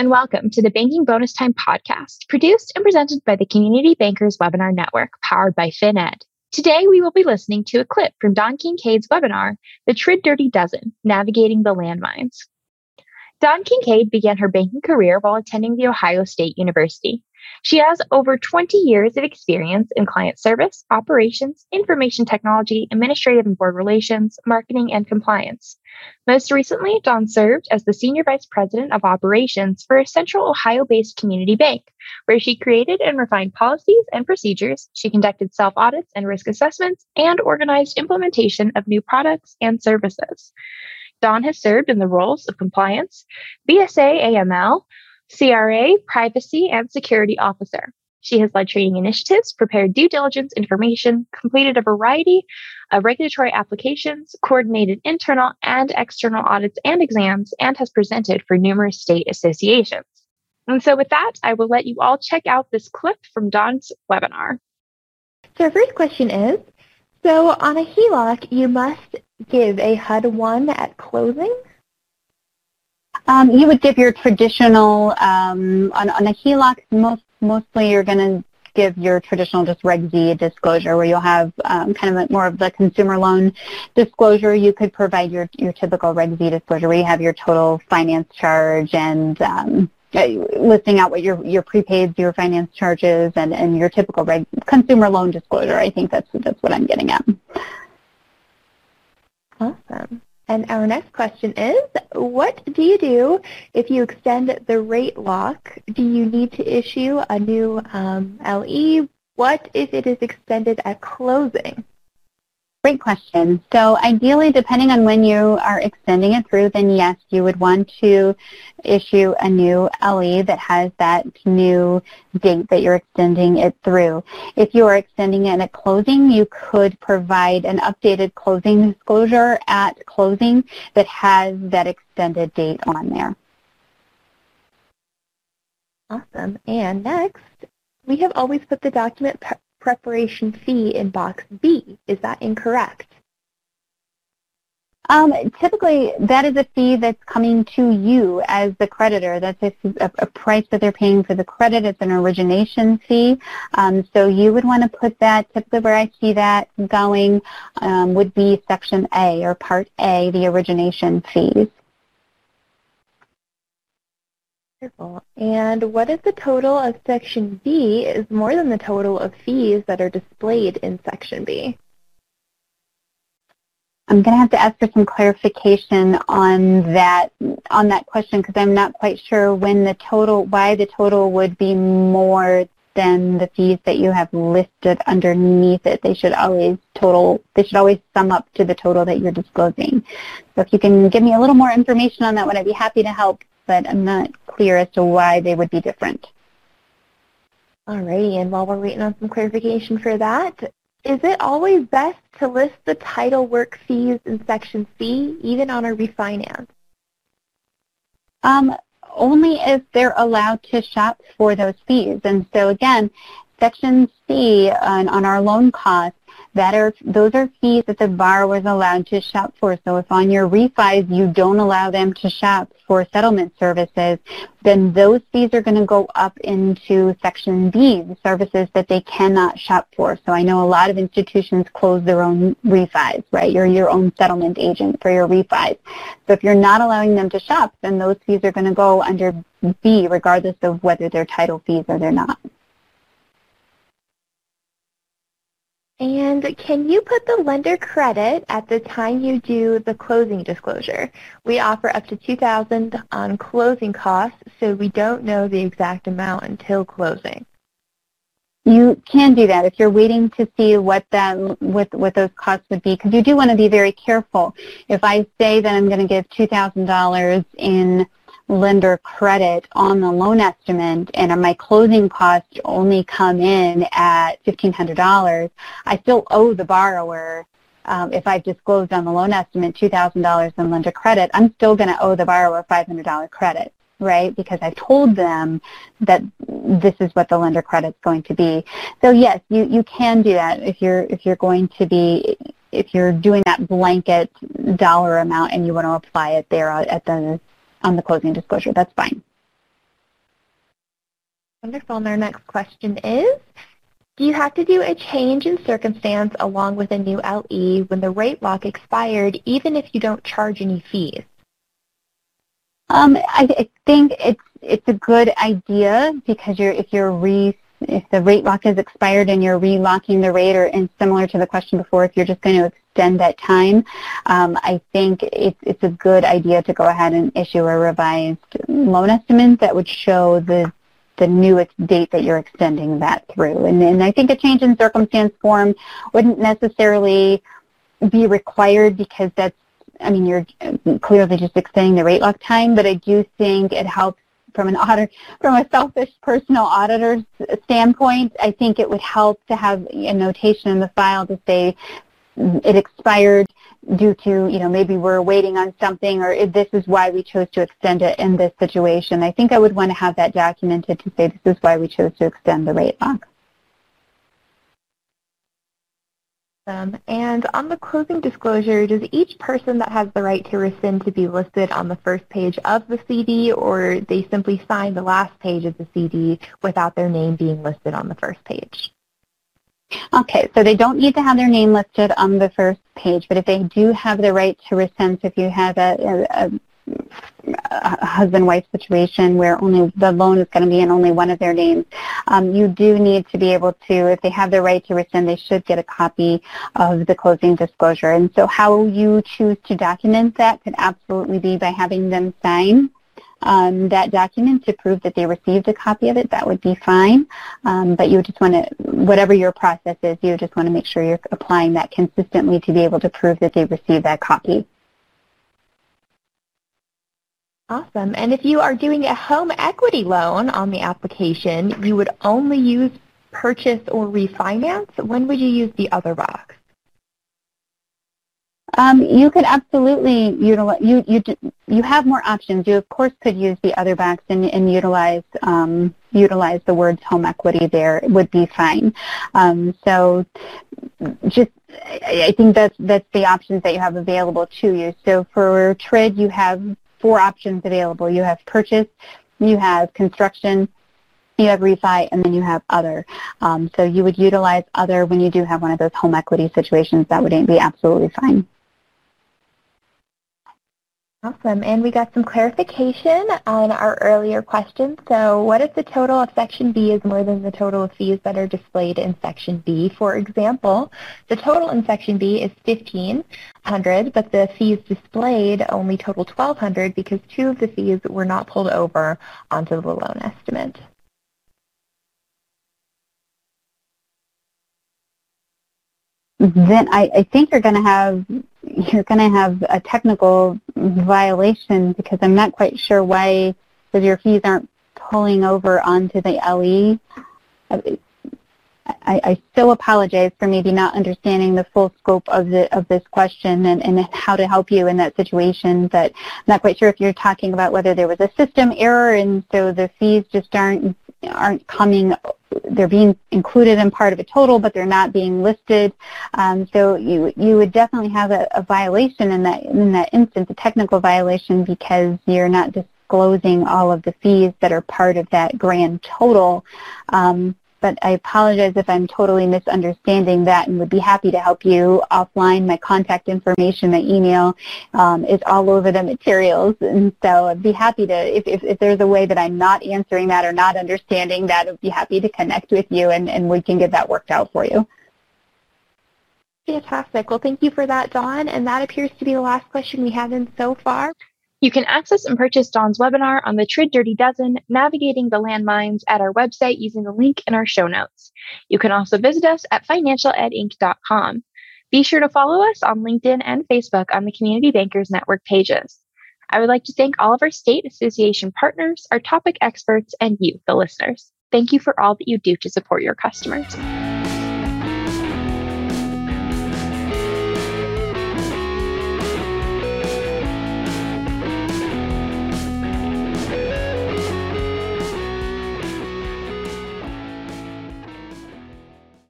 and welcome to the Banking Bonus Time podcast, produced and presented by the Community Bankers Webinar Network, powered by FinEd. Today, we will be listening to a clip from Dawn Kincaid's webinar, The Trid Dirty Dozen Navigating the Landmines. Dawn Kincaid began her banking career while attending The Ohio State University. She has over 20 years of experience in client service, operations, information technology, administrative and board relations, marketing, and compliance. Most recently, Dawn served as the Senior Vice President of Operations for a central Ohio based community bank, where she created and refined policies and procedures. She conducted self audits and risk assessments and organized implementation of new products and services. Dawn has served in the roles of compliance, BSA AML, CRA, privacy, and security officer. She has led training initiatives, prepared due diligence information, completed a variety of regulatory applications, coordinated internal and external audits and exams, and has presented for numerous state associations. And so, with that, I will let you all check out this clip from Dawn's webinar. So, our first question is so on a HELOC, you must give a HUD 1 at closing? Um, you would give your traditional, um, on, on a HELOC, most, mostly you're going to give your traditional just Reg Z disclosure where you'll have um, kind of a, more of the consumer loan disclosure. You could provide your, your typical Reg Z disclosure where you have your total finance charge and um, uh, listing out what your your prepaids, your finance charges, and, and your typical reg, consumer loan disclosure. I think that's that's what I'm getting at. Awesome. And our next question is, what do you do if you extend the rate lock? Do you need to issue a new um, LE? What if it is extended at closing? Great question. So ideally, depending on when you are extending it through, then yes, you would want to issue a new LE that has that new date that you're extending it through. If you are extending it at closing, you could provide an updated closing disclosure at closing that has that extended date on there. Awesome. And next, we have always put the document preparation fee in box B. Is that incorrect? Um, typically, that is a fee that's coming to you as the creditor. That's a, a, price that they're paying for the credit. It's an origination fee. Um, so you would want to put that, typically where I see that going um, would be Section A or Part A, the origination fees. Wonderful. And what if the total of Section B is more than the total of fees that are displayed in Section B? I'm going to have to ask for some clarification on that on that question because I'm not quite sure when the total, why the total would be more than the fees that you have listed underneath it. They should always total, they should always sum up to the total that you're disclosing. So if you can give me a little more information on that one, I'd be happy to help but I'm not clear as to why they would be different. Alrighty, and while we're waiting on some clarification for that, is it always best to list the title work fees in Section C, even on a refinance? Um, only if they're allowed to shop for those fees. And so again, Section C on, on our loan costs that are, those are fees that the borrower is allowed to shop for. So if on your refis you don't allow them to shop for settlement services, then those fees are going to go up into Section B, the services that they cannot shop for. So I know a lot of institutions close their own refis, right? You're your own settlement agent for your refis. So if you're not allowing them to shop, then those fees are going to go under B regardless of whether they're title fees or they're not. And can you put the lender credit at the time you do the closing disclosure? We offer up to 2000 on closing costs, so we don't know the exact amount until closing. You can do that if you're waiting to see what that what what those costs would be, because you do want to be very careful. If I say that I'm going to give $2,000 in lender credit on the loan estimate and my closing costs only come in at $1,500, I still owe the borrower, um, if I've disclosed on the loan estimate $2,000 in lender credit, I'm still going to owe the borrower $500 credit right? Because I've told them that this is what the lender credit's going to be. So yes, you, you can do that if you're if you're going to be if you're doing that blanket dollar amount and you want to apply it there at the on the closing disclosure. That's fine. Wonderful. And our next question is, do you have to do a change in circumstance along with a new LE when the rate lock expired, even if you don't charge any fees? Um, I, I think it's it's a good idea because you're if you're re if the rate lock has expired and you're relocking the rate, or and similar to the question before, if you're just going to extend that time, um, I think it's it's a good idea to go ahead and issue a revised loan estimate that would show the the new date that you're extending that through. And, and I think a change in circumstance form wouldn't necessarily be required because that's I mean, you're clearly just extending the rate lock time, but I do think it helps from an audit, from a selfish personal auditor's standpoint, I think it would help to have a notation in the file to say it expired due to, you know, maybe we're waiting on something or this is why we chose to extend it in this situation. I think I would want to have that documented to say this is why we chose to extend the rate lock. Um, and on the closing disclosure, does each person that has the right to rescind to be listed on the first page of the CD or they simply sign the last page of the CD without their name being listed on the first page? Okay, so they don't need to have their name listed on the first page, but if they do have the right to rescind, so if you have a, a, husband-wife situation where only the loan is going to be in only one of their names, um, you do need to be able to, if they have the right to rescind, they should get a copy of the closing disclosure. And so how you choose to document that could absolutely be by having them sign um, that document to prove that they received a copy of it, that would be fine. Um, but you just want to, whatever your process is, you just want to make sure you're applying that consistently to be able to prove that they received that copy. Awesome. And if you are doing a home equity loan on the application, you would only use purchase or refinance. When would you use the other box? Um, you could absolutely utilize, you, you, you have more options. You of course could use the other box and, and utilize, um, utilize the words home equity there. It would be fine. Um, so just, I think that's, that's the options that you have available to you. So for TRID, you have four options available. You have purchase, you have construction, you have refi, and then you have other. Um, so you would utilize other when you do have one of those home equity situations. That would be absolutely fine. Awesome. And we got some clarification on our earlier question. So what if the total of Section B is more than the total of fees that are displayed in Section B? For example, the total in Section B is 1500 but the fees displayed only total 1200 because two of the fees were not pulled over onto the loan estimate. Mm-hmm. Then I, I think you're going to have you're going to have a technical violation because I'm not quite sure why because your fees aren't pulling over onto the LE. I, I still apologize for maybe not understanding the full scope of the of this question and, and how to help you in that situation. But I'm not quite sure if you're talking about whether there was a system error and so the fees just aren't aren't coming they're being included in part of a total, but they're not being listed. Um, so you you would definitely have a, a, violation in that in that instance, a technical violation, because you're not disclosing all of the fees that are part of that grand total. Um, but I apologize if I'm totally misunderstanding that and would be happy to help you offline. My contact information, my email um, is all over the materials. And so I'd be happy to, if, if, if, there's a way that I'm not answering that or not understanding that, I'd be happy to connect with you and, and we can get that worked out for you. Fantastic. Well, thank you for that, Dawn. And that appears to be the last question we have in so far. You can access and purchase Dawn's webinar on the TRID Dirty Dozen, navigating the landmines at our website using the link in our show notes. You can also visit us at financialedinc.com. Be sure to follow us on LinkedIn and Facebook on the Community Bankers Network pages. I would like to thank all of our state association partners, our topic experts, and you, the listeners. Thank you for all that you do to support your customers.